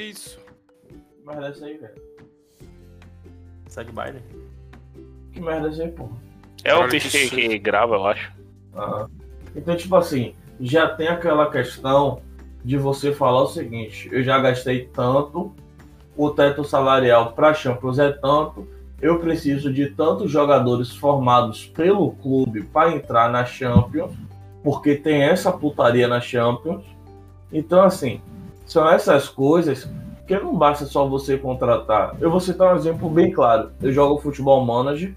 Que isso? Que merda é essa aí, velho? Segue o baile. Que merda é essa aí, porra? É o bicho que que, que grava, eu acho. Ah. Então, tipo assim, já tem aquela questão de você falar o seguinte: eu já gastei tanto, o teto salarial para Champions é tanto, eu preciso de tantos jogadores formados pelo clube para entrar na Champions, porque tem essa putaria na Champions. Então, assim, são essas coisas que não basta só você contratar. Eu vou citar um exemplo bem claro: eu jogo futebol manager.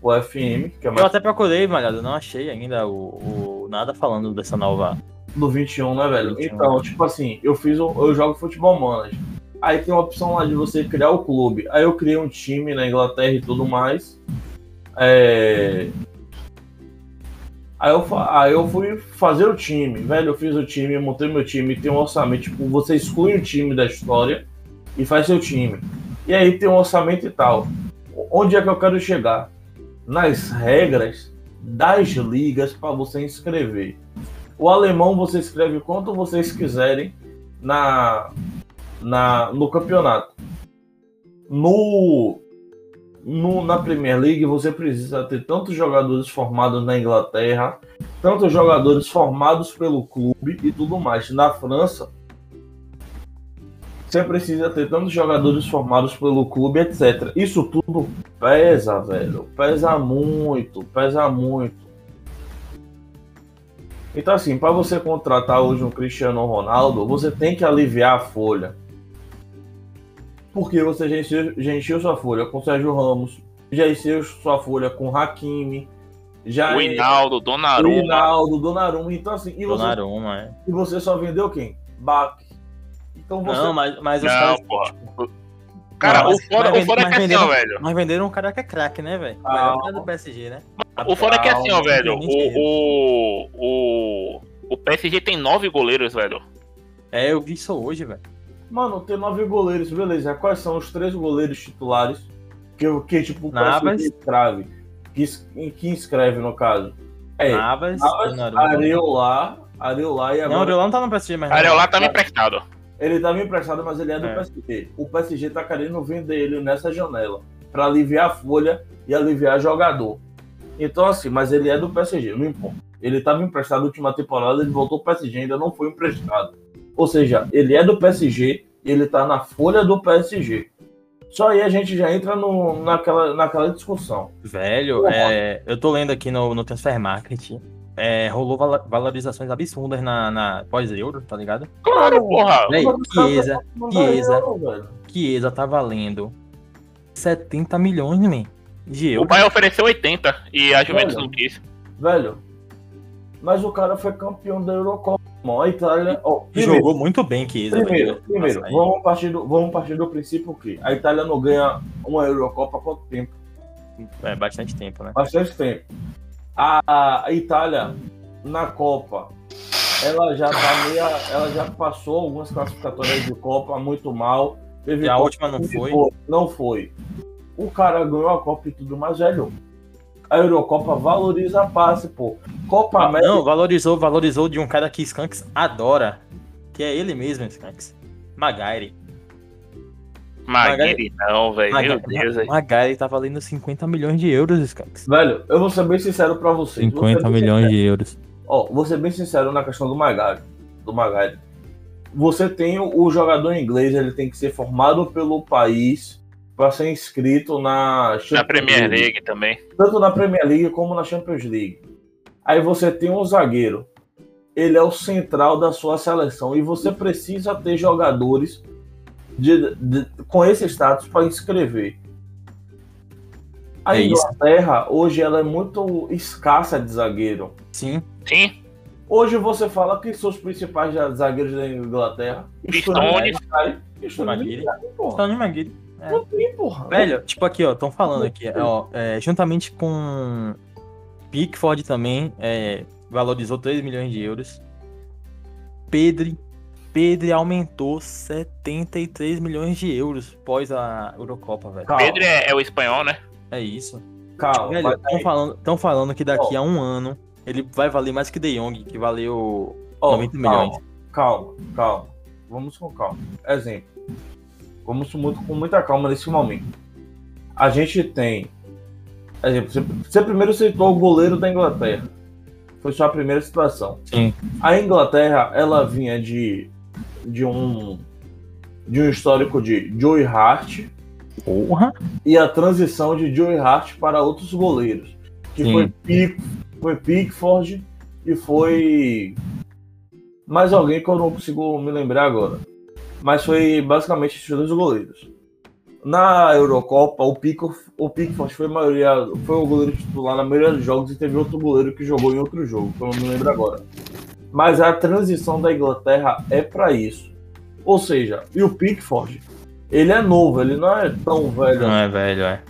O FM, que é Eu mais até procurei, malhado, não achei ainda o, o nada falando dessa nova. do 21, né, velho? 21. Então, tipo assim, eu fiz um, eu jogo futebol manager. Aí tem uma opção lá de você criar o clube. Aí eu criei um time na Inglaterra e tudo mais. É... Aí eu, aí eu fui fazer o time, velho. Eu fiz o time, montei meu time, tem um orçamento. Tipo, você exclui o time da história e faz seu time. E aí tem um orçamento e tal. Onde é que eu quero chegar? Nas regras das ligas para você inscrever. O alemão você escreve quanto vocês quiserem na, na no campeonato. No, no na Premier League você precisa ter tantos jogadores formados na Inglaterra, tantos jogadores formados pelo clube e tudo mais. Na França você precisa ter tantos jogadores formados pelo clube, etc. Isso tudo pesa, velho. Pesa muito, pesa muito. Então, assim, para você contratar hoje um Cristiano Ronaldo, você tem que aliviar a folha. Porque você já encheu, já encheu sua folha com Sérgio Ramos, já encheu sua folha com Hakimi, já O Hinaldo, o Donnarumma. Hinaldo, Donnarumma. Então, assim, e você, Donnarumma, é. e você só vendeu quem? Bach. Então você. Não, mas, mas os Não, caras. porra. Cara, Não, o foda, mas o foda é que assim, ó, velho. Mas venderam um cara que é craque, né, velho? Ah. É do PSG, né? O foda é que assim, ó, velho. O, o, o, o PSG tem nove goleiros, velho. É, eu vi isso hoje, velho. Mano, tem nove goleiros, beleza. Quais são os três goleiros titulares que, que tipo, o Navas. PSG escreve? Que, que inscreve, no caso? É, Navas, Navas. Areola, Areola e Não, o agora Areola não tá no PSG mais. não. Areola tá me emprestado. ele tá me emprestado, mas ele é do É. PSG. O PSG tá querendo vender ele nessa janela pra aliviar a folha e aliviar jogador. Então assim, mas ele é do PSG, não importa. Ele tava emprestado na última temporada, ele voltou pro PSG, ainda não foi emprestado. Ou seja, ele é do PSG, ele tá na folha do PSG. Só aí a gente já entra no, naquela, naquela discussão. Velho, é, eu tô lendo aqui no, no Transfer Market. É, rolou valorizações absurdas na, na pós-euro, tá ligado? Claro, porra. Véi, Chiesa, Chiesa. velho. Chiesa tá valendo 70 milhões, man, de O euros. pai ofereceu 80 e a Juventus Olha. não quis. Velho, mas o cara foi campeão da Eurocopa. A Itália. ó, primeiro- Jogou muito bem, Chiesa. Primeiro, primeiro vamos, partir do, vamos partir do princípio que a Itália não ganha uma Eurocopa há quanto tempo? É bastante tempo, né? Bastante tempo. A, a Itália, na Copa, ela já tá meia, ela já passou algumas classificatórias de Copa muito mal. Teve E a Copa última não que foi? Não foi. O cara ganhou a Copa e tudo mais, velho. A Eurocopa valoriza passe, pô. Copa América. Não, valorizou, valorizou de um cara que Skanks adora. Que é ele mesmo, Skanks. Maguire. Maguire não, velho. Meu Deus, velho. Maguire tá valendo 50 milhões de euros, Skanks. Velho, eu vou ser bem sincero pra vocês. Ser 50 bem milhões de euros. Ó, vou ser bem sincero na questão do Magalho. Do Magalho. Você tem o jogador inglês, ele tem que ser formado pelo país para ser inscrito na Na Champions Premier League também. Tanto na Premier League como na Champions League. Aí você tem um zagueiro. Ele é o central da sua seleção e você precisa ter jogadores de- de- com esse status para inscrever. A É isso. Inglaterra hoje ela é muito escassa de zagueiro. Sim. Sim. Hoje você fala que são os principais zagueiros da Inglaterra. Pistones. Maguire. porra. Tony Maguire. É. Não tem, porra. Velho, tipo aqui, ó, estão falando aqui, ó, é, juntamente com Pickford também, é, valorizou 3 milhões de euros. Pedri, Pedri aumentou 73 milhões de euros pós a Eurocopa, velho. Calma, Pedro é, é o espanhol, né? É isso. calma. Velho, estão falando, tão falando que daqui a um ano ele vai valer mais que De Jong, que valeu ó, 90 milhões. Calma, calma. vamos com calma. Exemplo. Vamos muito, com muita calma nesse momento. A gente tem. Exemplo, você, você primeiro citou o goleiro da Inglaterra. Foi sua primeira situação. Sim. A Inglaterra, ela vinha de, de um de um histórico de Joey Hart Porra. e a transição de Joey Hart para outros goleiros, que Sim. foi Pick, foi Pickford e foi mais alguém que eu não consigo me lembrar agora. Mas foi basicamente esses dois goleiros. Na Eurocopa, o, Pico, o Pickford foi, a maioria, foi o goleiro titular na maioria dos jogos e teve outro goleiro que jogou em outro jogo, que eu não me lembro agora. Mas a transição da Inglaterra é para isso. Ou seja, e o Pickford, ele é novo, ele não é tão velho Não é velho, é.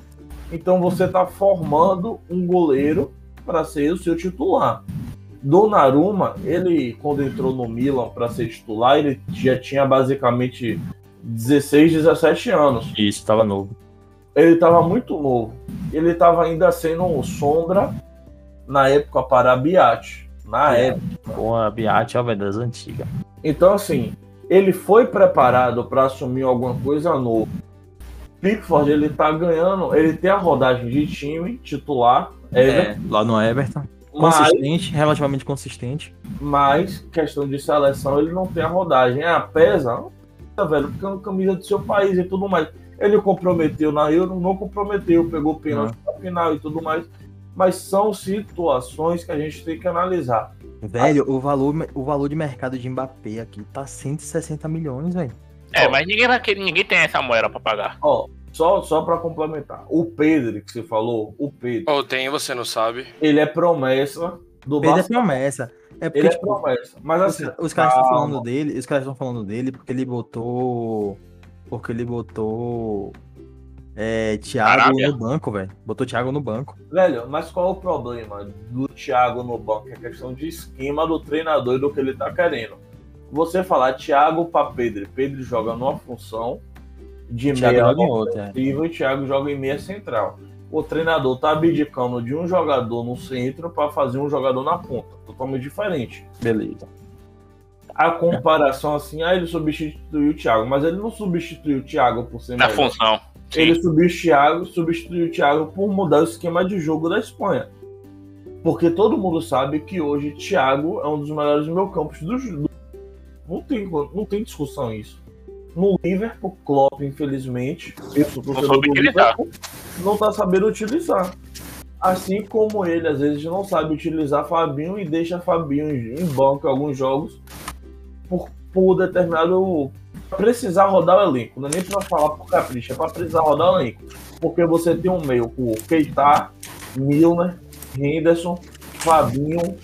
então você está formando um goleiro para ser o seu titular. Donnarumma, ele quando entrou no Milan para ser titular, ele já tinha basicamente 16, 17 anos. Isso, tava novo. Ele estava muito novo. Ele estava ainda sendo um sombra na época para Biati. Na É. época. Porra, Biate é das antigas. Então, assim, ele foi preparado para assumir alguma coisa nova. Pickford, ele tá ganhando, ele tem a rodagem de time titular, Everton, É, lá no Everton. Mas, Consistente, relativamente consistente. mas questão de seleção, ele não tem a rodagem. É, pesa, não pesa, velho, porque é uma camisa do seu país e tudo mais. Ele comprometeu na Euro, não comprometeu, pegou pênalti na final e tudo mais. Mas são situações que a gente tem que analisar. Velho, o valor, o valor de mercado de Mbappé aqui tá 160 milhões, velho. É, mas ninguém vai querer, ninguém tem essa moeda pra pagar. Ó, só, só para complementar, o Pedro que você falou, o Pedro, Ou tem, você não sabe. ele é promessa do Pedro é Barcelona. promessa. É porque, Ele é tipo, promessa. Mas os, assim, os caras estão falando dele, os caras estão falando dele porque ele botou. Porque ele botou. É, Thiago Arábia. no banco, velho. Botou Thiago no banco. Velho, mas qual é o problema do Thiago no banco? É questão de esquema do treinador e do que ele tá querendo. Você falar Thiago para Pedro, Pedro joga numa função de meia joga em outra, é. ofensiva e Thiago joga em meia central. O treinador tá abdicando de um jogador no centro para fazer um jogador na ponta, totalmente diferente. Beleza. A comparação assim, ah, ele substituiu o Thiago, mas ele não substituiu o Thiago por ser Na melhor. função. Sim. ele substituiu o, Thiago, substituiu o Thiago por mudar o esquema de jogo da Espanha. Porque todo mundo sabe que hoje Thiago é um dos melhores meio-campos do, do não tem não tem discussão isso. No Liverpool, Klopp, infelizmente, sou torcedor soube utilizar. Liverpool, não tá sabendo utilizar. Assim como ele às vezes não sabe utilizar Fabinho e deixa Fabinho em banco em alguns jogos por, por determinado precisar rodar o elenco, não é nem pra falar por capricho, é pra precisar rodar o elenco. Porque você tem um meio com o Keita, Milner, Henderson, Fabinho,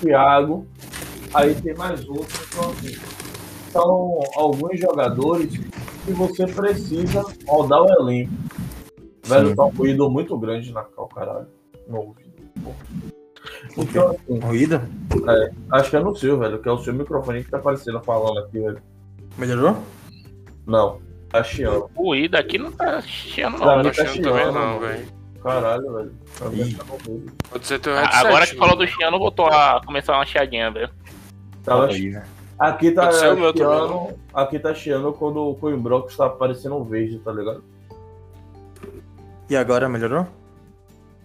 Thiago, aí tem mais outros, então assim, são alguns jogadores que você precisa rodar o elenco. Velho, tá um ruído muito grande na cal, caralho. No ouvido. Então, assim, Corrida? acho que é no seu, velho, que é o seu microfone que tá aparecendo falando aqui, velho. Melhorou? Não, tá chiando. O I daqui não tá chiando, não. Não tá achando também chiando, não, velho. Caralho, velho. Tá. Pode ser teu headset. Agora que falou do chiano, voltou a começar uma chiadinha, velho. Tava Aí, velho. Aqui tá chiando. Aqui tá chiando quando o Coimbrox tá aparecendo verde, tá ligado? E agora melhorou?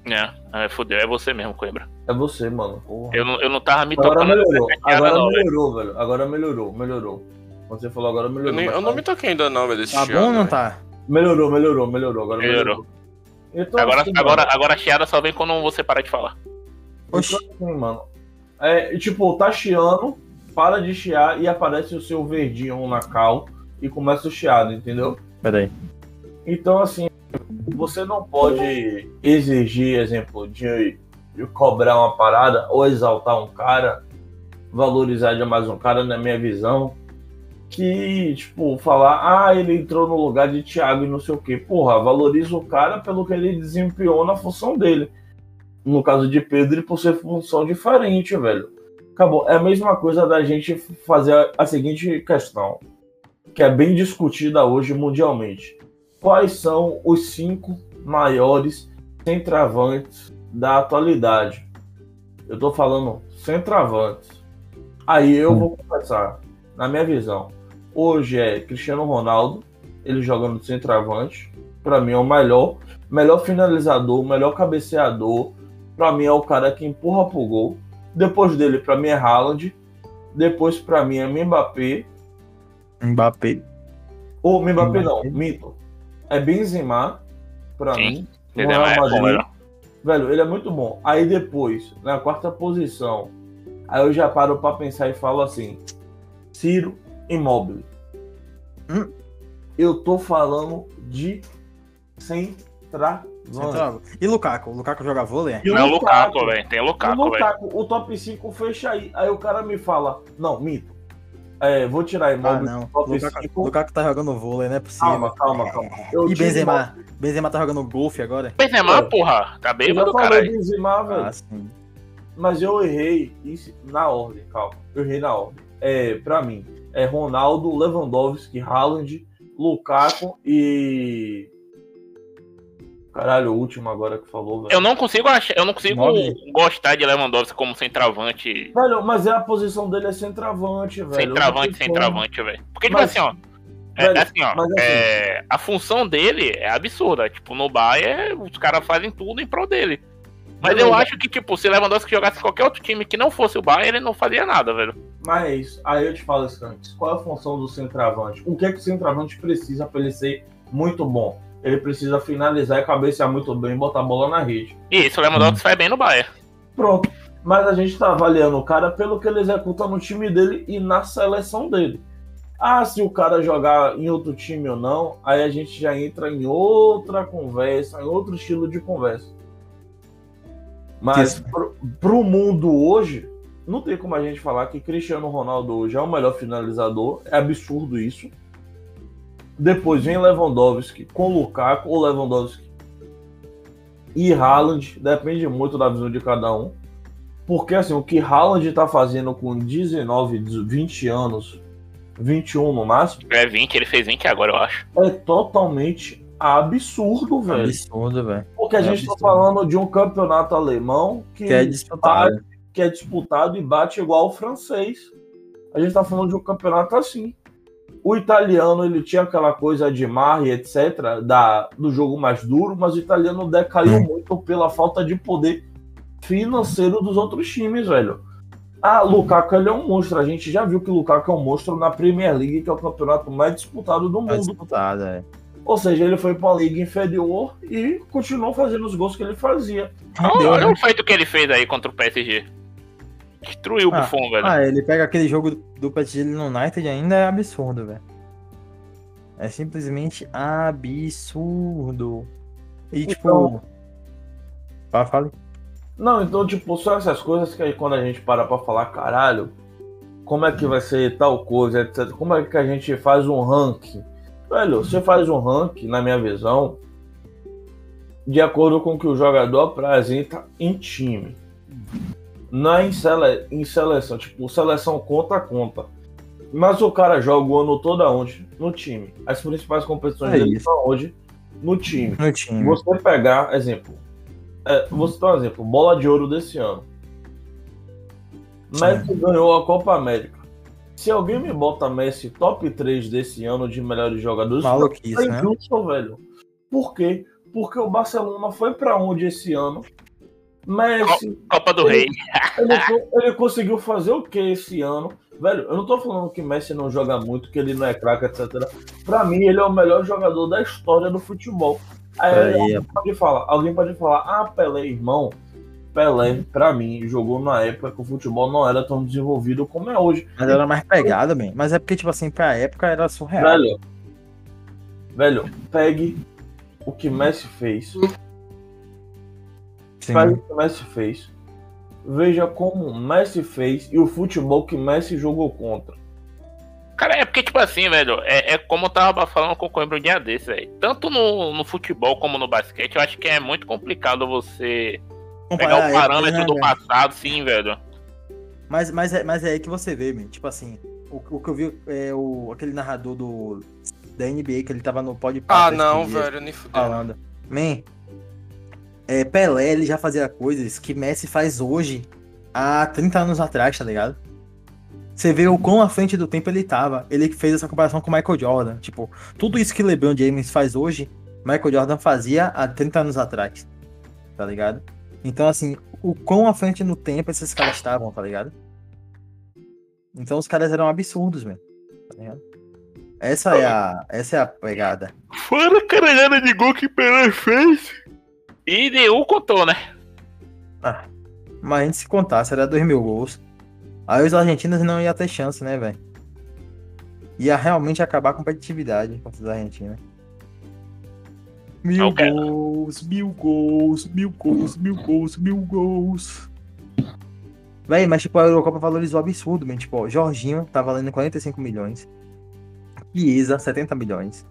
É, é, fudeu, é você mesmo, Coimbra. É você, mano. Porra. Eu não, eu não tava me Agora tocando melhorou. Agora não, velho. melhorou, velho. Agora melhorou, melhorou. Quando você falou agora melhorou. Eu, nem- eu não me toquei ainda não, velho, Tá chiado, bom ou não velho. tá? Melhorou, melhorou, melhorou. Agora melhorou. Melhorou. Agora, assim, agora, mano, agora a chiada só vem quando você para de falar. Oxi. então, assim, mano. É, tipo, tá chiando, para de chiar e aparece o seu verdinho na cal e começa o chiado, entendeu? Pera aí. Então, assim, você não pode exigir, exemplo, de, de cobrar uma parada ou exaltar um cara, valorizar demais um cara, na minha visão, que, tipo, falar, ah, ele entrou no lugar de Thiago e não sei o quê. Porra, valoriza o cara pelo que ele desempenhou na função dele. No caso de Pedro, por ser função diferente, velho. É a mesma coisa da gente fazer a- seguinte questão, que é bem discutida hoje mundialmente quais são os cinco maiores centravantes da atualidade. Eu tô falando centravantes. Aí eu vou começar, na minha visão. hoje é Cristiano Ronaldo, ele jogando de centroavante. Pra mim é o melhor. Melhor finalizador, melhor cabeceador. Pra mim é o cara que empurra pro gol. Depois dele, pra mim é Haaland. Depois, pra mim, é Mbappé. Mbappé. Ou Mbappé não, Mbappé. mito. É Benzema, pra Sim. mim. no Entendeu? Real É bom, Madrid. velho. Ele é muito bom. Aí depois, na quarta posição, aí eu já paro pra pensar e falo assim: Ciro Immobile. Hum. Eu tô falando de centroavante. Central. E Lukaku? O Lukaku joga vôlei? é? E o Não é o Lukaku, velho. Tem o O Lukaku, velho. Lukaku, o top 5 fecha aí. Aí o cara me fala: Não, mito. É, vou tirar Ah, Immobile não. do top Lukaku, 5. Lukaku tá jogando vôlei, não é possível. Calma, calma, calma. Eu E Benzema? Benzema tá jogando golfe agora? Benzema, É. porra. Tá Eu já bêbado, falei caralho. Benzema, velho. Ah, sim. Mas eu errei isso na ordem, calma. Eu errei na ordem. É, pra mim, é Ronaldo, Lewandowski, Haaland, Lukaku e. Caralho, o último agora que falou, velho. Eu não consigo achar, eu não consigo Nove. gostar de Lewandowski como centroavante. Velho, mas é a posição dele é centroavante, velho. Centroavante, Eu centroavante, velho. Porque, tipo Mas- assim, ó. É, velho, assim, ó. assim- é, a função dele é absurda. Tipo, no Bayern, os caras fazem tudo em prol dele. Mas eu Beleza. acho que, tipo, se Lewandowski jogasse qualquer outro time que não fosse o Bayern, ele não fazia nada, velho. Mas aí eu te falo isso antes. Qual é a função do centroavante? O que é que o centroavante precisa pra ele ser muito bom? Ele precisa finalizar e cabecear muito bem e botar a bola na rede. E isso, o Lewandowski faz bem no Bayern. Pronto. Mas a gente tá avaliando o cara pelo que ele executa no time dele e na seleção dele. Ah, se o cara jogar em outro time ou não, aí a gente já entra em outra conversa, em outro estilo de conversa. Mas pro, pro mundo hoje, não tem como a gente falar que Cristiano Ronaldo hoje é o melhor finalizador. É absurdo isso. Depois vem Lewandowski com Lukaku ou Lewandowski e Haaland, depende muito da visão de cada um. Porque assim, o que Haaland tá fazendo com 19, 20 anos, 21 no máximo, É 20, ele fez 20 agora, eu acho. é totalmente absurdo, velho. Absurdo, velho. Porque a é gente tá absurdo. falando de um campeonato alemão que, Que é disputado. que é disputado e bate igual o francês. A gente tá falando de um campeonato assim. O italiano, ele tinha aquela coisa de Marri, etc., da, do jogo mais duro, mas o italiano decaiu Hum. muito pela falta de poder financeiro dos outros times, velho. Ah, Lukaku, ele é um monstro. A gente já viu que o Lukaku é um monstro na Premier League, que é o campeonato mais disputado do É mundo. disputado, é. Ou seja, ele foi pra liga inferior e continuou fazendo os gols que ele fazia. Olha, o feito que ele fez aí contra o PSG. Destruiu o Ah, Buffon, velho. Ah, ele pega aquele jogo do PSG no United ainda é absurdo, velho. É simplesmente absurdo. E tipo. Então- Fala, fala. Não, então, tipo, são essas coisas que aí quando a gente para pra falar, caralho, como é que vai ser tal coisa, etc. Como é que a gente faz um ranking? Velho, você faz um ranking, na minha visão, de acordo com o que o jogador apresenta em time. É em, sele... em seleção. Tipo, seleção conta, conta. Mas o cara joga o ano todo aonde? No time. As principais competições É dele isso. são onde? No time. No time. Você pegar, exemplo, é, vou citar um exemplo, bola de ouro desse ano. Messi ganhou a Copa América. Se alguém me bota Messi top 3 desse ano de melhores jogadores, Maluquice, é né? injusto, velho. Por quê? Porque o Barcelona foi pra onde esse ano? Messi, Copa do Rei. ele, ele conseguiu fazer o que esse ano? Velho, eu não tô falando que Messi não joga muito, que ele não é craque, etc. Pra mim, ele é o melhor jogador da história do futebol. Aí, Aí, alguém pode falar, alguém pode falar, ah, Pelé, irmão. Pelé, pra mim, jogou na época que o futebol não era tão desenvolvido como é hoje. Mas era mais pegada, bem. Mas é porque, tipo assim, pra época era surreal. Velho, velho, pegue o que Messi fez. Sim. Pegue o que Messi fez. Veja como Messi fez e o futebol que Messi jogou contra. Cara, é porque, tipo assim, velho, é, é como eu tava falando com o Coimbra um dia desse, velho. Tanto no, no futebol como no basquete, eu acho que é muito complicado você pegar o parâmetro né, do velho? passado, sim, velho. Mas, mas, é, mas é aí que você vê, man. Tipo assim, o, o que eu vi é o, aquele narrador do, da NBA que ele tava no pod Ah, não, velho, nem fudeu. falando. Man, é, Pelé, ele já fazia coisas que Messi faz hoje há 30 anos atrás, tá ligado? Você vê o quão à frente do tempo ele tava. Ele fez essa comparação com Michael Jordan. Tipo, tudo isso que LeBron James faz hoje, Michael Jordan fazia há 30 anos atrás. Tá ligado? Então, assim, o quão à frente no tempo esses caras estavam, tá ligado? Então os caras eram absurdos, mesmo. Tá ligado? Essa é a, essa é a pegada. Fora a caralhada de gol que Pelé fez. E nenhum contou, né? Ah, mas a gente se contasse, era 2 mil gols. Aí os argentinos não iam ter chance, né, velho? Ia realmente acabar a competitividade contra os argentinos. Mil Ok. gols, mil gols, mil gols, mil gols, mil gols. Véi, mas tipo, a Eurocopa valorizou absurdo, man. Tipo, ó, Jorginho tá valendo 45 milhões. Chiesa, 70 milhões.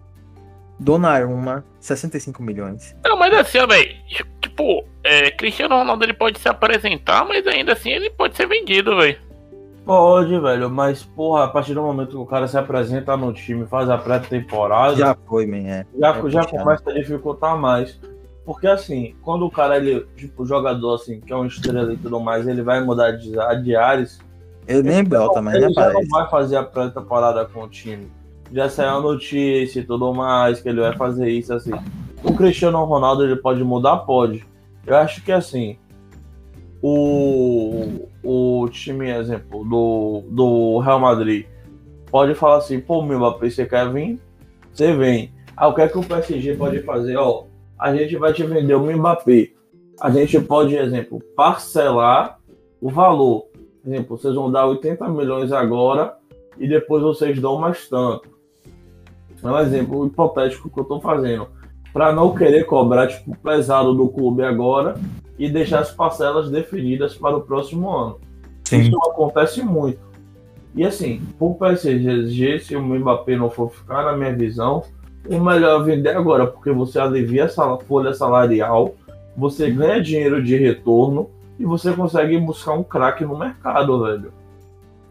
Donnarumma, 65 milhões. Não, mas assim, ó, velho. Tipo, é, Cristiano Ronaldo ele pode se apresentar, mas ainda assim ele pode ser vendido, velho. Pode, velho, mas, porra, a partir do momento que o cara se apresenta no time, faz a pré-temporada, já, Já foi, man, é. já, é puxado. começa a dificultar mais. Porque, assim, quando o cara, ele, tipo, jogador, assim, que é um estrela e tudo mais, ele vai mudar de, de ares, Eu nem bota, mas ele nem já não vai fazer a pré-temporada com o time. Já saiu a notícia e tudo mais, que ele vai fazer isso, assim. O Cristiano Ronaldo, ele pode mudar? Pode. Eu acho que, assim, o, o time, exemplo, do, do Real Madrid pode falar assim, pô, meu Mbappé, você quer vir? Você vem. Ah, o que é que o PSG pode fazer? Ó, a gente vai te vender o Mbappé. A gente pode, exemplo, parcelar o valor. Exemplo, vocês vão dar 80 milhões agora e depois vocês dão mais tanto. É um exemplo hipotético que eu tô fazendo. Para não querer cobrar tipo, pesado do clube agora e deixar as parcelas definidas para o próximo ano. Sim. Isso acontece muito. E assim, por PSG, se o Mbappé não for ficar, na minha visão, o melhor é vender agora, porque você alivia essa folha salarial, você ganha dinheiro de retorno e você consegue buscar um craque no mercado, velho.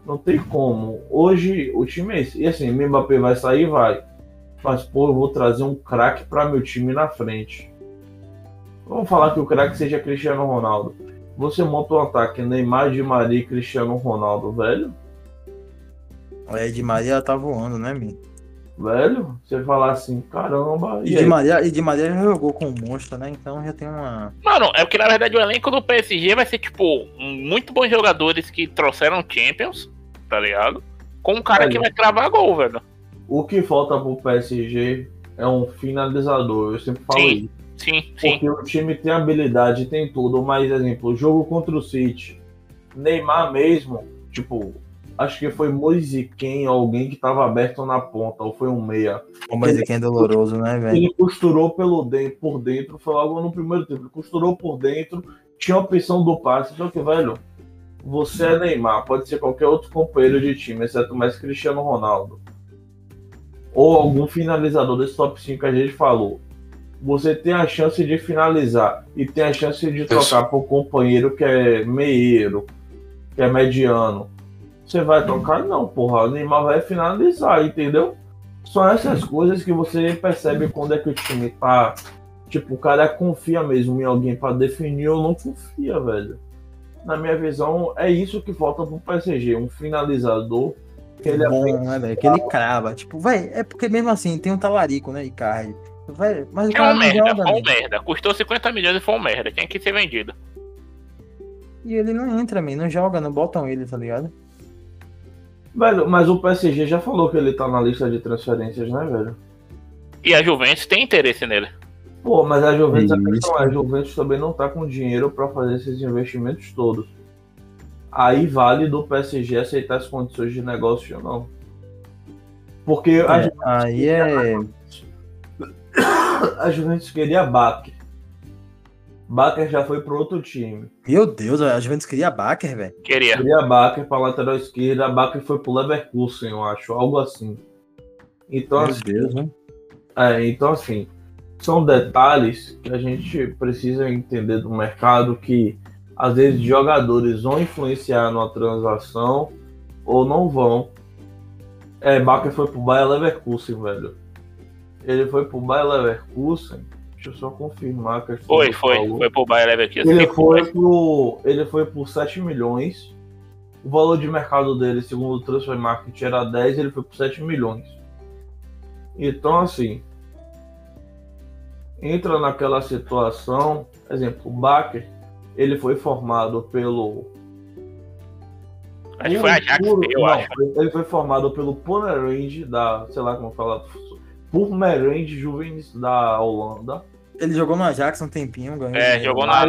Não tem como. Hoje o time é esse. E assim, o Mbappé vai sair, vai. Mas, pô, eu vou trazer um craque para meu time na frente. Vamos falar que o craque seja Cristiano Ronaldo. Você monta um ataque Neymar, Di Maria e Cristiano Ronaldo, velho. É, de Maria tá voando, né, Mi? Velho, você falar assim, caramba. E E de? Maria, e de Maria já jogou com o monstro, né? Então já tem uma. Mano, é porque na verdade o elenco do PSG vai ser, tipo, muito bons jogadores que trouxeram Champions, tá ligado? Com um cara Olha. que vai cravar gol, velho. O que falta pro PSG é um finalizador. Eu sempre falo Sim. isso. Sim, sim. Porque o time tem habilidade, tem tudo, mas, exemplo, o jogo contra o City, Neymar mesmo, tipo, acho que foi Moisiquem, alguém que tava aberto na ponta, ou foi um meia. Mas aqui é doloroso, né, velho? Ele costurou pelo dentro, por dentro, foi logo no primeiro tempo, ele costurou por dentro, tinha a opção do passe, só que, velho, você é Neymar, pode ser qualquer outro companheiro de time, exceto mais Cristiano Ronaldo. Ou algum finalizador desse top 5 que a gente falou. Você tem a chance de finalizar e tem a chance de trocar por companheiro que é meieiro, que é mediano. Você vai trocar? Não, porra. O Neymar vai finalizar, entendeu? São essas coisas que você percebe quando é que o time tá. Tipo, o cara confia mesmo em alguém pra definir ou não confia, velho. Na minha visão, é isso que falta pro PSG. Um finalizador ele é bom, né, velho? Que ele crava. Tipo, velho, é porque mesmo assim tem um talarico, né, Icardi. Véi, mas o É cara um não merda, joga, foi um né? merda. Custou 50 milhões e foi um merda. Tinha que ser vendido. E ele não entra, man, não joga, não botam ele, tá ligado? Velho, mas o PSG já falou que ele tá na lista de transferências, né, velho? E a Juventus tem interesse nele. Pô, mas a Juventus, a Isso. questão é, a Juventus também não tá com dinheiro pra fazer esses investimentos todos. Aí vale do PSG aceitar as condições de negócio ou não. Porque a, É, aí é. a Juventus queria Baker. Baker já foi pro outro time. Meu Deus, a Juventus queria Baker, velho. Queria. Queria Baker pra lateral esquerda, Baker foi pro Leverkusen, eu acho, algo assim. Então, Meu assim, Deus, né? É, então assim, são detalhes que a gente precisa entender do mercado que às vezes jogadores vão influenciar numa transação ou não vão. É, Baker foi pro Bayer Leverkusen, velho. Ele foi pro Bayer Leverkusen. Deixa eu só confirmar que a Foi, foi. Foi pro Bayer Leverkusen. ele foi pro. Ele foi por 7 milhões. O valor de mercado dele, segundo o Transfer Market, era 10, ele foi por 7 milhões. Então, assim, entra naquela situação, exemplo, o Baker, ele foi formado pelo Acho que foi a Ajax, puro- eu não, acho. Ele foi formado pelo Pomerande da, sei lá como fala, Purmerend Juvenis da Holanda. Ele jogou no Ajax um tempinho, ganhou. É, jogou na.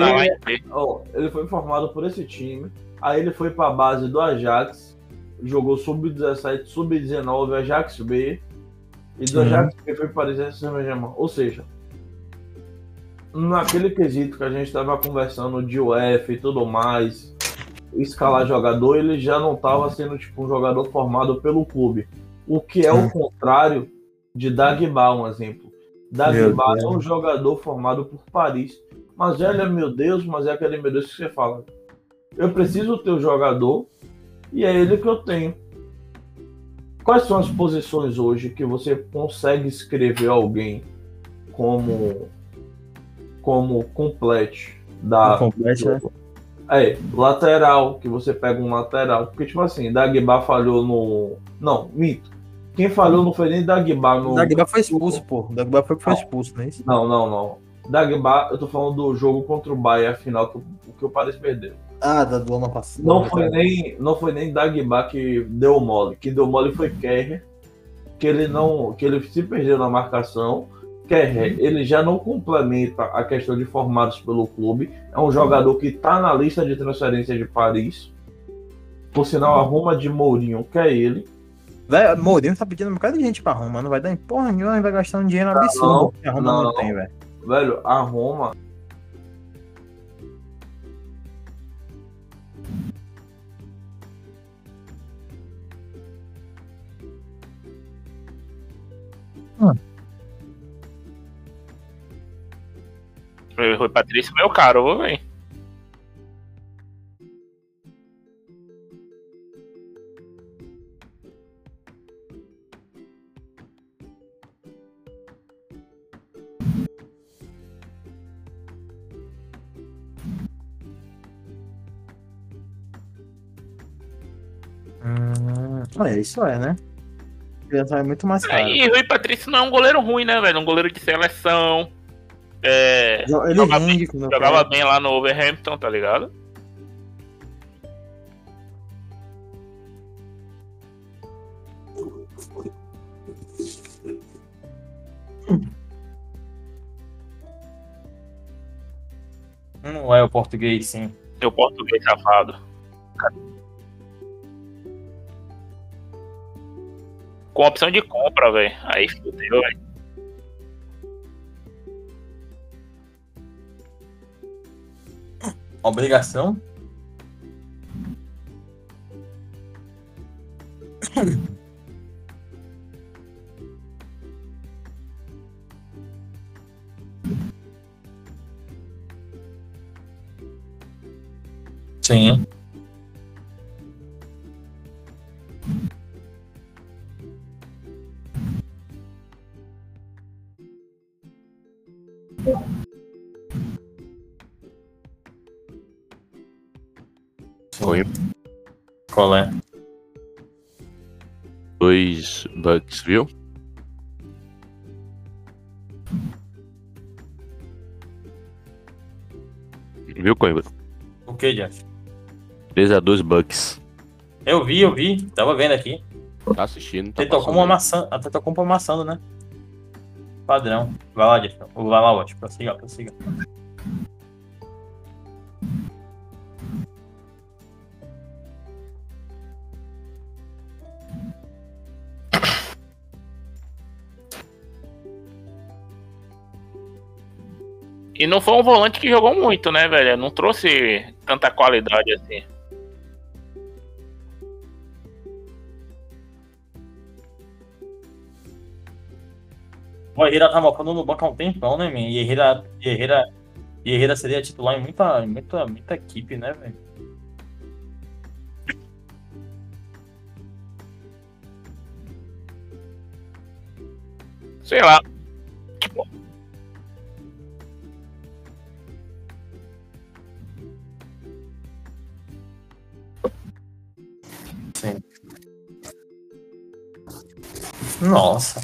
Ó, ele foi formado por esse time. Aí ele foi para a base do Ajax, jogou sub-17, sub-19, Ajax B. E do Uhum. Ajax B foi para Paris Saint-Germain. Ou seja, naquele quesito que a gente estava conversando de UEFA e tudo mais, escalar jogador, ele já não estava sendo tipo um jogador formado pelo clube. O que é o Sim. contrário de Dagba, um exemplo. Dagba Meu é um jogador formado por Paris. Mas ele é meu Deus, mas é aquele meu Deus que você fala. Eu preciso ter o jogador e é ele que eu tenho. Quais são as posições hoje que você consegue escrever alguém como como complete da Complete, né? é, lateral, que você pega um lateral. Porque, tipo assim, Dagba falhou no. Não, mito. Quem falhou não foi nem Dagba no. Dagba foi expulso, pô. Dagba foi que foi Não. expulso, não é isso? Não, não, não. Dagba, eu tô falando do jogo contra o Bahia, a final, que, o- que o Paris perdeu. Ah, da do ano passado. Não foi nem, não foi nem Dagba que deu mole. Que deu mole foi Kerrer, que ele não, que ele se perdeu na marcação. Kerrer, ele já não complementa a questão de formados pelo clube. É um jogador que tá na lista de transferência de Paris. Por sinal, a Roma de Mourinho quer ele. Velho, Mourinho tá pedindo um bocado de gente pra Roma. Não vai dar em porra nenhuma, vai gastar um dinheiro absurdo. não, que a Roma não, não. tem, velho. Velho, a Roma. O Rui Patrício meu caro, vou ver. Hum, é, isso é, né? É muito mais caro. E Rui Patrício não é um goleiro ruim, né, velho? Um goleiro de seleção. É, Ele jogava rende quando jogava bem lá no Overhampton, tá ligado? Não é o português, sim. Seu português safado. Com opção de compra, velho. Aí fudeu, velho. Obrigação? Qual é? dois bucks, viu? Viu, Coimbra? O que, Jeff? 3x2 bucks. Eu vi, eu vi. Tava vendo aqui. Tá assistindo, tá Até tocou uma maçã. Até tocou uma maçã, né? Padrão. Vai lá, Jeff. Vai lá, Watch. Prossiga, prossiga. E não foi um volante que jogou muito, né, velho? Não trouxe tanta qualidade assim. O Herrera tá mocando no banco há um tempão, né, man? E Herrera, Herrera, Herrera seria titular em muita, muita, muita equipe, né, velho? Sei lá. Nossa.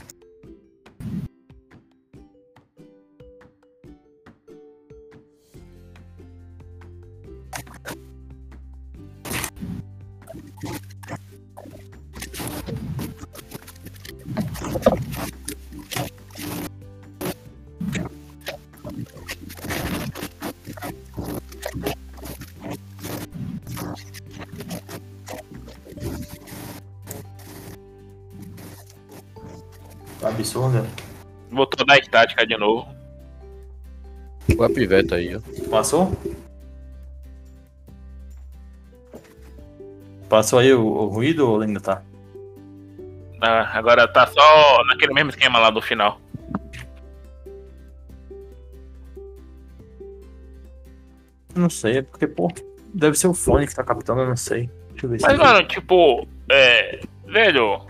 Absurdo. Voltou da estática de novo. O a piveta aí, ó. Passou? Passou aí o, o ruído ou ainda tá? Ah, agora tá só naquele mesmo esquema lá do final. Não sei, é porque, pô, deve ser o fone que tá captando, eu não sei. Deixa eu ver Mas, se. mano, tipo, é. Velho,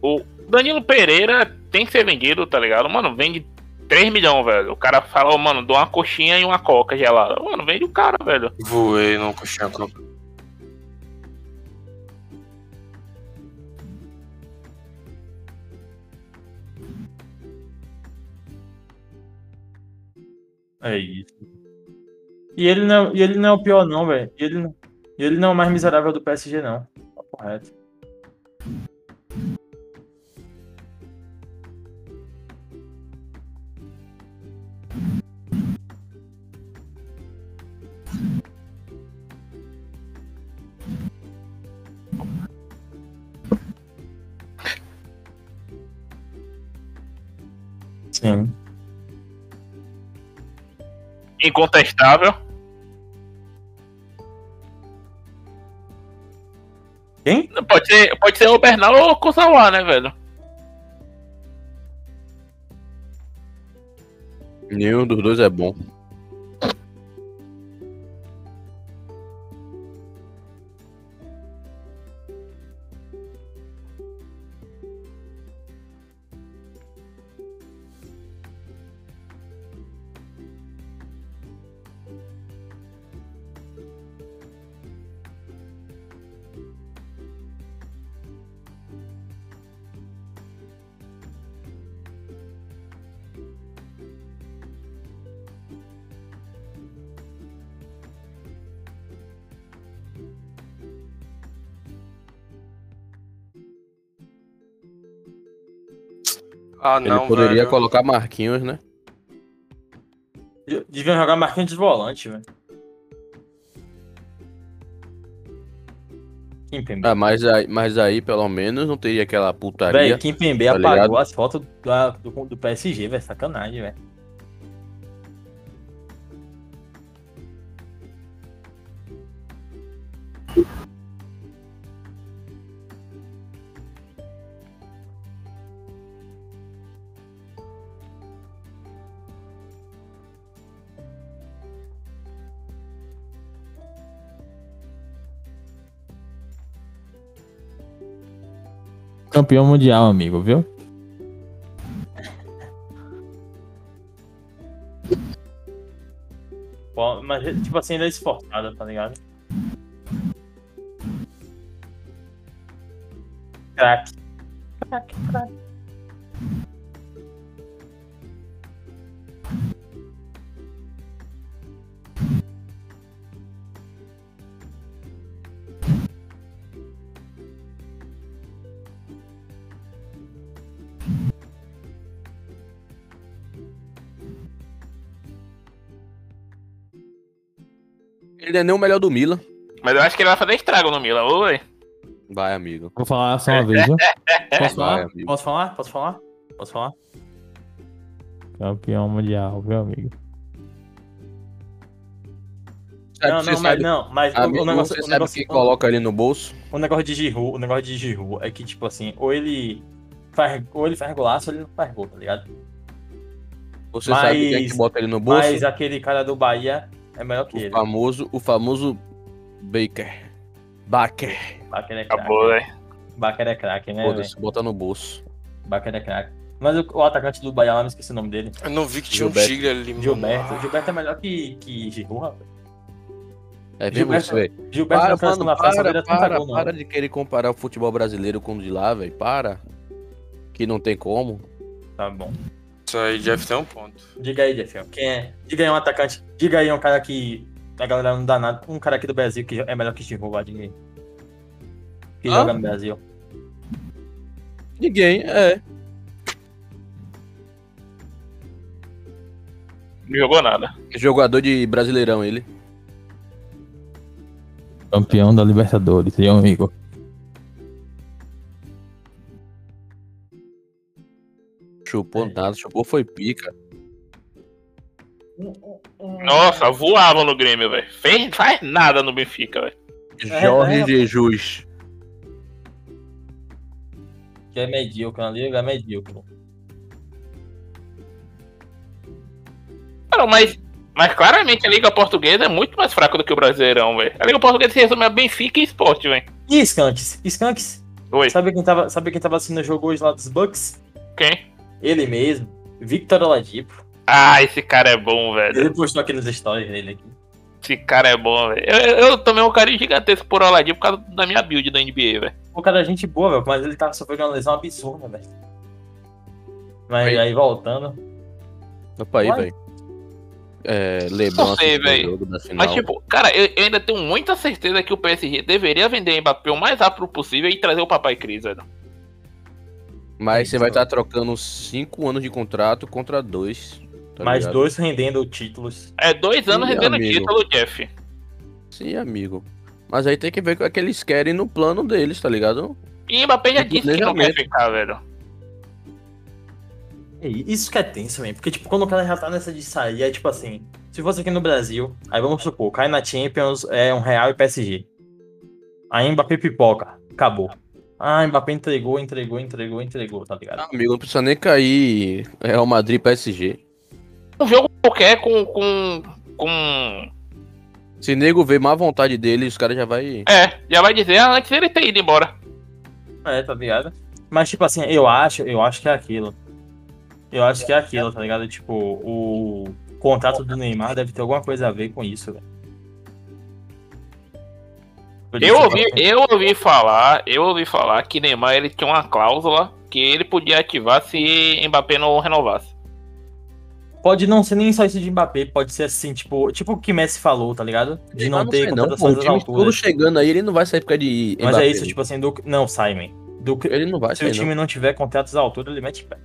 o Danilo Pereira tem que ser vendido, tá ligado? Mano, vende 3 milhões, velho. O cara fala, ô, mano, dou uma coxinha e uma coca gelada. Mano, vende o cara, velho. Voei no coxinha coca. É isso. E ele não, e ele não é o pior, não, velho. Ele, não- e ele não é o mais miserável do PSG, não. Tá correto. Incontestável. Quem? Pode ser, pode ser o Bernal ou o Kusawa, né, velho? Nenhum dos dois é bom. Poderia velho. colocar Marquinhos, né? Deviam jogar Marquinhos de volante, velho. Kimpembe. Ah, mas aí, mas aí, pelo menos, não teria aquela putaria. Velho, Kimpembe tá apagou ligado? as fotos da- do, do PSG, velho. Sacanagem, velho. Campeão mundial, amigo, viu? Pô, Mas, tipo assim, ele é esforçado, tá ligado? Crack. Crack, crack. Ele é nem o melhor do Milan. Mas eu acho que ele vai fazer estrago no Milan. Oi. Vai, amigo. Vou falar só uma vez, viu? Posso Vai, falar? amigo. Posso falar? Posso falar? Posso falar? Campeão mundial, viu, amigo? Não, não, mas não, mas o- Amigo, o negócio, você o negócio, quem coloca ele no bolso? o negócio de Giroud, o negócio de Giroud é que, tipo assim, ou ele faz, ou ele faz golaço ou ele não faz gol, tá ligado? Você Mas- sabe quem é que bota ele no bolso? Mas aquele cara do Bahia é melhor que O ele. famoso, o famoso Baker. Baker. Baker é craque. Acabou, velho. Baker é craque, né? Foda-se, bota no bolso. Baker é craque. Mas o, o atacante do Bahia lá, não esqueci o nome dele. Eu não vi que tinha um Gilberto. tigre ali, mano. Gilberto. Gilberto é melhor que, que Giroud, rapaz. É Gilberto- isso, velho. Gilberto Para, França, mano, na França para, tanta para, gol, para de querer comparar o futebol brasileiro com o de lá, velho. Para. que não tem como. Tá bom. Isso aí, Jeff tem um ponto. Diga aí, Jeff. Quem é? Diga aí um atacante. Diga aí um cara que a galera não dá nada. Um cara aqui do Brasil que é melhor que Steve diga aí. Que Ah? joga no Brasil. Ninguém, é. Não jogou nada. Jogador de Brasileirão, ele. Campeão da Libertadores, seu amigo. Chupou nada, chupou foi pica. Nossa, voava no Grêmio, velho. Fez, faz nada no Benfica, velho. Jorge é. Jesus. Que é medíocre, a liga é medíocre. Não, mas, mas claramente a Liga Portuguesa é muito mais fraca do que o Brasileirão, velho. A Liga Portuguesa se resume a Benfica e Sport, velho. E Skanks? Skanks? Oi, Sabe quem tava, sabe quem tava assistindo o jogo hoje lá dos Bucks? quem? Ele mesmo. Victor Oladipo. Ah, esse cara é bom, velho. Ele postou aqui nos stories dele aqui. Esse cara é bom, velho. Eu, eu, tomei um carinho gigantesco por Oladipo por causa da minha build da NBA, velho. O cara é gente boa, velho, mas ele tava sofrendo uma lesão absurda, velho. Mas Aí. aí voltando. Opa aí, velho. É, Lebron Não sei, velho. Mas, tipo, cara, eu, eu ainda tenho muita certeza que o PSG deveria vender Mbappé o mais rápido possível e trazer o Papai Cris, velho. Mas você vai estar trocando 5 anos de contrato contra 2. Tá mais ligado? dois rendendo títulos. É dois anos Ih, rendendo amigo. título, Jeff. Sim, amigo. Mas aí tem que ver o que eles querem no plano deles, tá ligado? E Mbappé já disse que não quer ficar, velho. E isso que é tenso, velho. Porque, tipo, quando o cara já tá nessa de sair, é tipo assim. Se fosse aqui no Brasil, aí vamos supor, cai na Champions, é um Real e PSG. Aí Mbappé pipoca. Acabou. Ah, Mbappé entregou, entregou, entregou, entregou, tá ligado? Amigo, não precisa nem cair Real Madrid PSG. Um jogo qualquer com. com. com. Se nego ver má vontade dele, os caras já vai. É, já vai dizer ah, antes dele ter ido embora. É, tá ligado? Mas, tipo assim, eu acho, eu acho que é aquilo. Eu acho que é aquilo, tá ligado? Tipo, o contrato do Neymar deve ter alguma coisa a ver com isso, velho. Eu isso, ouvi, eu ouvi falar, eu ouvi falar que Neymar ele tinha uma cláusula que ele podia ativar se Mbappé não renovasse. Pode não ser nem só isso de Mbappé, pode ser assim, tipo, tipo o que Messi falou, tá ligado? De não Mas ter não, pô, o time alturas. chegando aí, ele não vai sair por causa de. Mas Mbappé, é isso, né? tipo assim, do. Não, sai, man. Do... Ele não vai Se o time não. tiver contratos à altura, ele mete pé.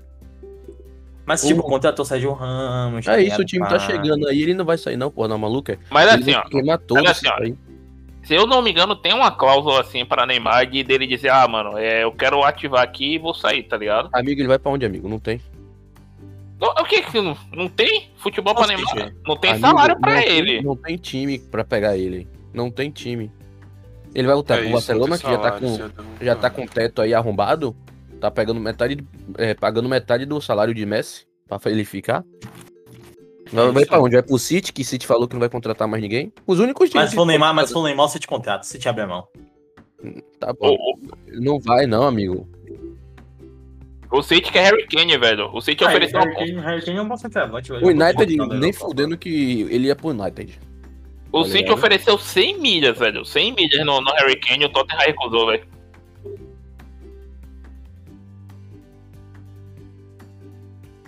Mas, tipo, O- contratou Sérgio Ramos. não. tá É isso, o time tá Pá. chegando aí, ele não vai sair, não, porra, não, maluco é. Mas Ele assim, ó, mas isso assim, ó. Se eu não me engano, tem uma cláusula assim pra Neymar de dele dizer, ah, mano, é, eu quero ativar aqui e vou sair, tá ligado? Amigo, ele vai pra onde, amigo? Não tem. O que que não, não tem futebol pra Nossa, Neymar? gente. Não tem Amigo, salário tem- ele. não tem time pra pegar ele. Não tem time. Ele vai lutar É com o Barcelona, tem que já tá salário, com, isso é já tá com o teto aí arrombado. Tá pegando metade, é, pagando metade do salário de Messi pra ele ficar. Vai, vai pra onde? Vai pro City, que City falou que não vai contratar mais ninguém. Os únicos times. Mas se for Neymar, mas se for Neymar, você te contrata, você te abre a mão. Tá bom. O, o, Não vai, não, amigo. o City quer Harry Kane, velho. O City ofereceu uma Harry Kane é um bom centroavante, velho. O United Não, não, nem não, fudendo que ele ia pro United. O Tá City ofereceu 100 milhas, velho. 100 milhas no, no Harry Kane e o Tottenham recusou, velho.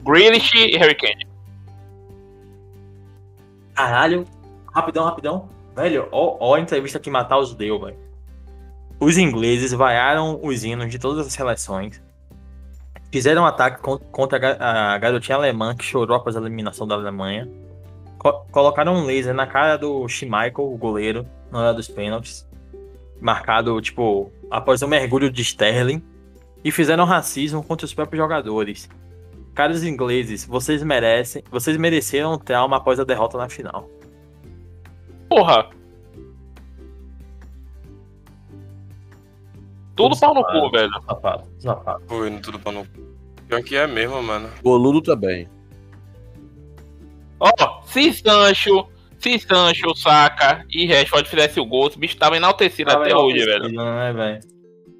Grealish e Harry Kane. Caralho, rapidão, rapidão. Velho, ó, ó a entrevista que Mataus deu, velho. Os ingleses vaiaram os hinos de todas as seleções. Fizeram um ataque con- contra a ga- a garotinha alemã que chorou após a eliminação da Alemanha. Co- colocaram um laser na cara do Schmeichel, o goleiro, na hora dos pênaltis. Marcado, tipo, após o mergulho de Sterling. E fizeram racismo contra os próprios jogadores. Caros ingleses, vocês merecem, vocês mereceram um trauma após a derrota na final. Porra. Tudo pau no cu, velho. Safado, safado. Foi no tudo pra no. Pior que é mesmo, mano. Boludo também. Ó, se Sancho, se Sancho, Saka e Rashford fizesse o gol, os bichos estavam enaltecidos até hoje, velho. Né, velho?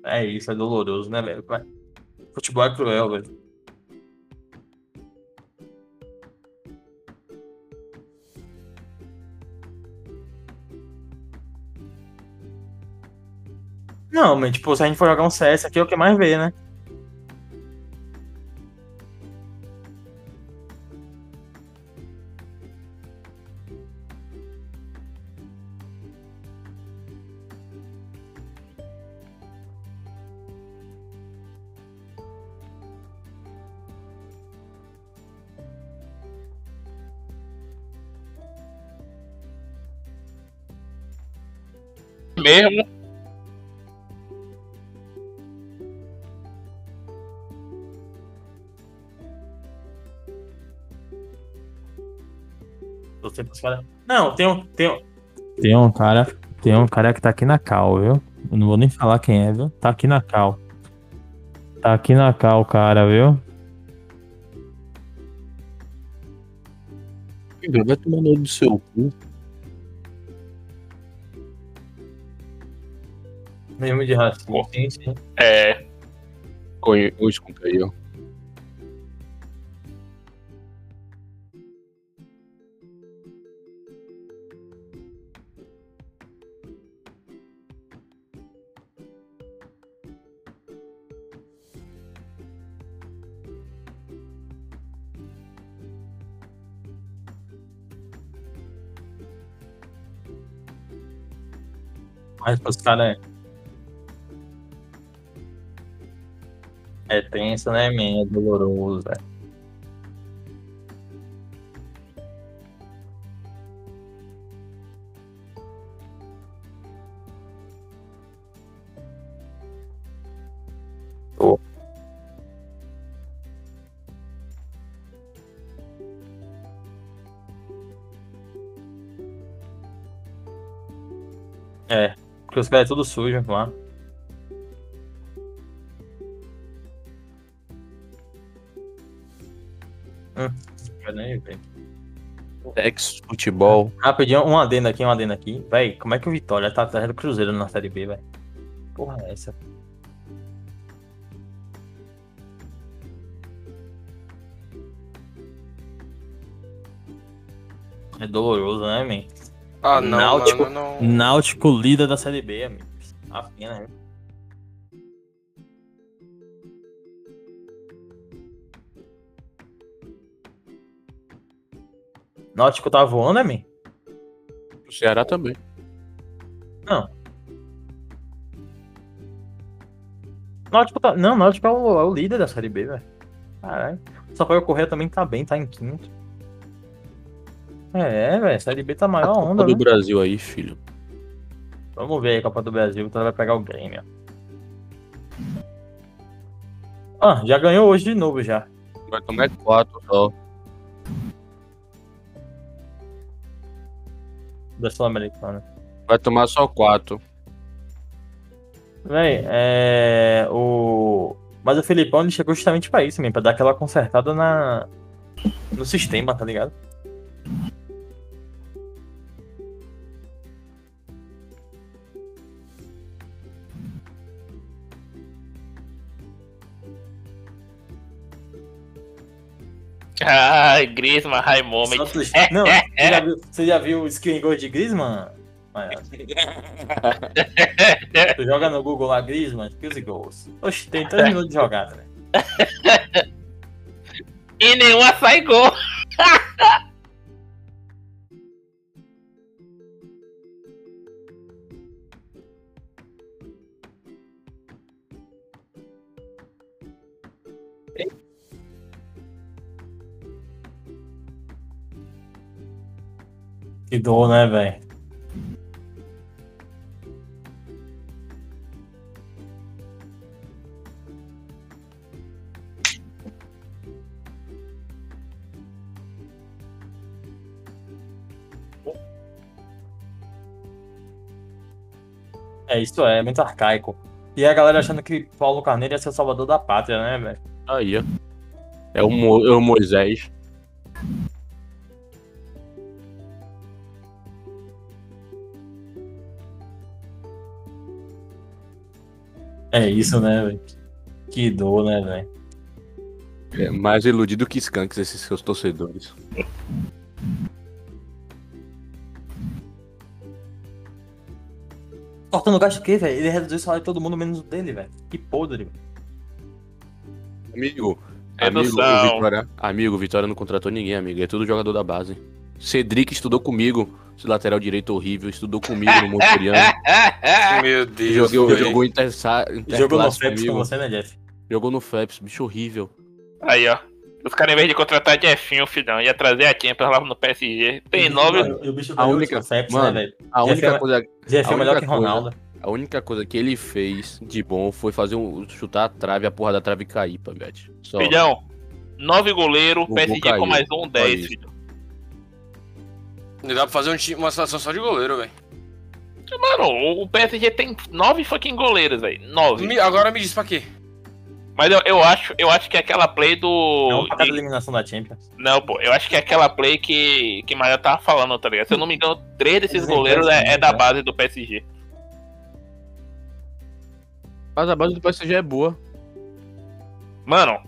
É isso, é doloroso, né, velho? Futebol é cruel, velho. Não, mas tipo, se a gente for jogar um CS aqui é o que mais vê, né? Não, tem um, tem um. Tem um cara. Tem um cara que tá aqui na cal, viu? Eu não vou nem falar quem é, viu? Tá aqui na cal. Tá aqui na cal, cara, viu? Vai tomar no do seu cu. Mesmo de racismo. Sim, sim. É. Conhe- Ô, escuta Mas os caras é. É tenso, né, man? É doloroso, velho. Os caras é tudo sujo lá. Hum. Ex futebol. Rapidinho, um adendo aqui, um adendo aqui. Véi, como é que o Vitória tá atrás do Cruzeiro na Série B, velho? Porra, é essa? É doloroso, né, man? Ah, não, Náutico- mano, não. Náutico líder da Série B, amigo. A pena, né? Náutico tá voando, man? O Ceará também. Náutico tá. Não, Náutico é o, é o líder da Série B, velho. Caralho. Sampaio Correia também tá bem, tá em quinto. É, velho. Série B tá a maior Copa onda, do né? Brasil aí, filho. Vamos ver aí, Copa do Brasil. Então vai pegar o Grêmio. ó. Ah, já ganhou hoje de novo já. Vai tomar quatro só. Da Sul-Americana. Vai tomar só quatro. Véi, é. O. Mas o Felipão ele chegou justamente pra isso, mesmo, pra dar aquela consertada na. No sistema, tá ligado? Ai, Griezmann, high moment. Santos- Não, você já viu, você já viu o skill em gol de Griezmann? Tu joga no Google lá, Griezmann, skills e gols. Oxe, tem 3 minutos de jogada, né? E nenhuma sai gol. Que dor, né, velho? É, isso é, muito arcaico. E a galera achando que Paulo Carneiro ia ser o salvador da pátria, né, velho? Aí, ó. É o, Mo- é o Moisés. É isso, né, velho? Que dor, né, velho? É mais iludido que Skanks, esses seus torcedores. Cortando gasto o quê, velho? Ele reduziu o salário de todo mundo menos o dele, velho. Que podre, velho. Amigo, amigo, Redução. o Vitória, amigo, o Vitória não contratou ninguém, amigo. É tudo jogador da base. Cedric estudou comigo, esse lateral direito horrível, estudou comigo no Monturiano. Meu Deus, jogou, velho. jogou no Feps com você, né, Jeff? Jogou no Feps, bicho horrível. Aí, ó. Os caras, em vez de contratar Jefinho, filhão, ia trazer a Champions lá no PSG. Tem nove. E o bicho A única- o Ceps, mano, né, velho? A única é- coisa, Jeff é melhor que Ronaldo. a única coisa que ele fez de bom foi fazer um chutar a trave, a porra da trave cair, Pavete. Só. Filhão, nove goleiros, O PSG com mais um, Olha 10, isso. filho. Não dá pra fazer um time, uma situação só de goleiro, velho. Mano, o PSG tem nove fucking goleiros, velho. Nove. Me- Agora me diz pra quê? Mas eu, eu acho, eu acho que é aquela play do. É um pra cada eliminação da Champions. Não, pô, eu acho que é aquela play que, que Maria tava falando, tá ligado? Se eu não me engano, três desses goleiros é, é da base do PSG. Mas a base do PSG é boa. Mano.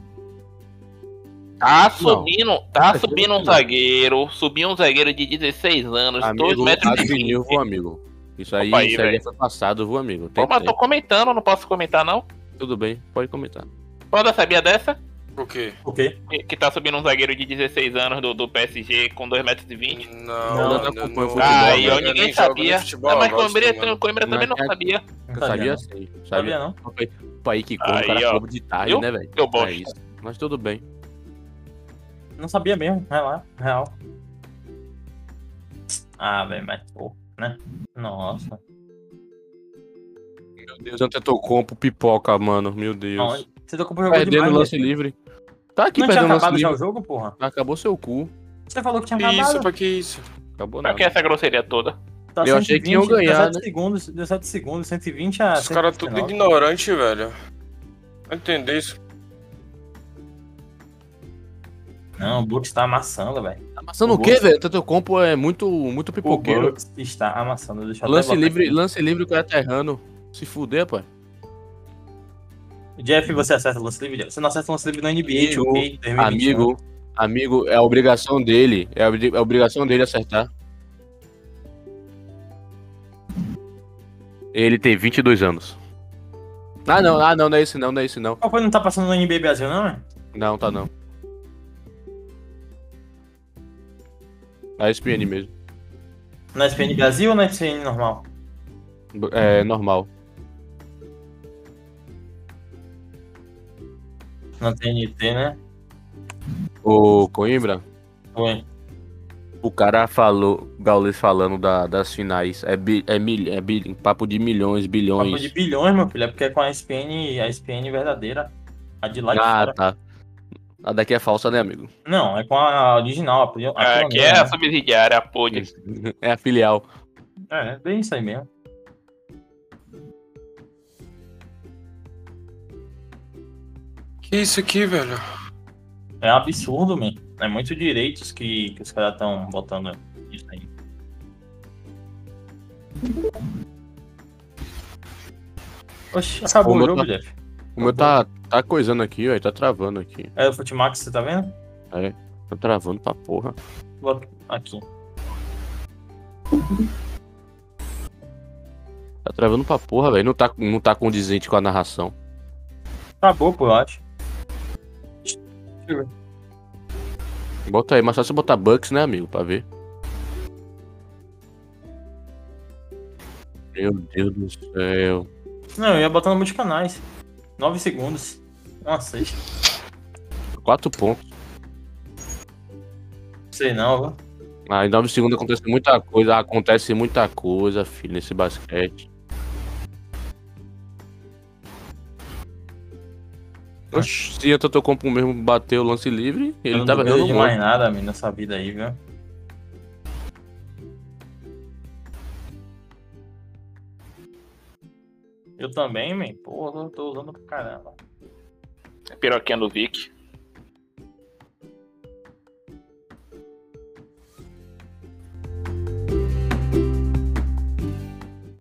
Tá Não. subindo, tá Não, subindo um zagueiro, subiu um zagueiro de 16 anos, 2 Amigo, metros e Advinil, 20. vô, amigo. Isso aí, Opa aí, isso aí foi passado, vô, amigo. Tem Pô, mas tô comentando, não posso comentar não? Tudo bem, pode comentar. Toda sabia dessa? Por quê? O quê? Que, que tá subindo um zagueiro de 16 anos do, do PSG com 2 metros e 20. Não, Não, não, não não. Aí, eu ó, eu ninguém sabia. futebol, não, mas eu gosto, Coimbra, mano. Coimbra também não Mas é- sabia. Eu sabia sim, Sabia sabia. não. O país que come, o cara come de tarde, né, velho? Eu É bosto. isso. Mas tudo bem. Não sabia mesmo, vai lá, real. Ah, velho, mas pô, né? Nossa. Meu Deus, Antetokounmpo, pipoca, mano. Meu Deus. Não, você tocou pro jogo Perdendo demais, lance velho. livre. Tá aqui Não tinha perdendo lance acabado já o jogo, porra? Acabou seu cu. Você falou que tinha Que acabado. isso, pra que isso? Acabou Pra nada. que essa grosseria toda? Tá Eu achei que iam ganhar, 17 né? segundos, 17 segundos, 120 a Os caras tudo 119. ignorante, velho. Não entender isso. Não, o Bucks tá amassando, velho. Tá amassando O o quê, velho? Antetokounmpo é muito, muito O pipoqueiro. Bucks está amassando. Deixa Lance livre, aqui. lance livre, o cara tá errando. Se fuder, pai. Jeff, você acerta o lance livre? Você não acerta o lance livre no NBA, Amigo, 2K, 2021. Amigo, amigo, é a obrigação dele. É a, é a obrigação dele acertar. Ele tem 22 anos. Ah, não, ah, não, não é esse não, não é esse não. Qual foi? Não tá passando no NBA Brasil, não, é? Não, tá não. A ESPN mesmo. Na SPN Brasil ou na SPN normal? É normal. Na TNT, né? O Coimbra, Foi. o cara falou, Gaules falando da- das finais. É, bi, é, mil, é papo de milhões, bilhões. Papo de bilhões, meu filho. É porque é com a SPN, a SPN verdadeira. A de lá de Ah, fora. tá. A daqui é falsa, né, amigo? Não, é com a original. A, a Ah, que é a subsidiária, a pod. É a filial. É, é bem isso aí mesmo. Que isso aqui, velho? É absurdo, man. É muito direitos que, que os caras estão botando isso aí. Oxi, acabou O jogo, Jeff. O meu tá, tá coisando aqui, ó. Tá travando aqui. É o Futimax, você tá vendo? Tá travando pra porra. Bota aqui. Tá travando pra porra, velho. Não tá, não tá condizente com a narração. Acabou, pô, eu acho. Bota aí, mas só se botar Bucks, né, amigo? Pra ver. Meu Deus do céu. Não, eu ia botar no multicanais. 9 segundos. Nossa, isso. Quatro pontos. sei não, viu? Ah, em 9 segundos acontece muita coisa. Acontece muita coisa, filho, nesse basquete. Oxi, se eu tô com o mesmo bateu o lance livre, Eu ele não tava de muito. mais nada, amigo, nessa vida aí, viu? Eu também, man. Porra, eu tô usando pra caramba. Piroquinha do Vic.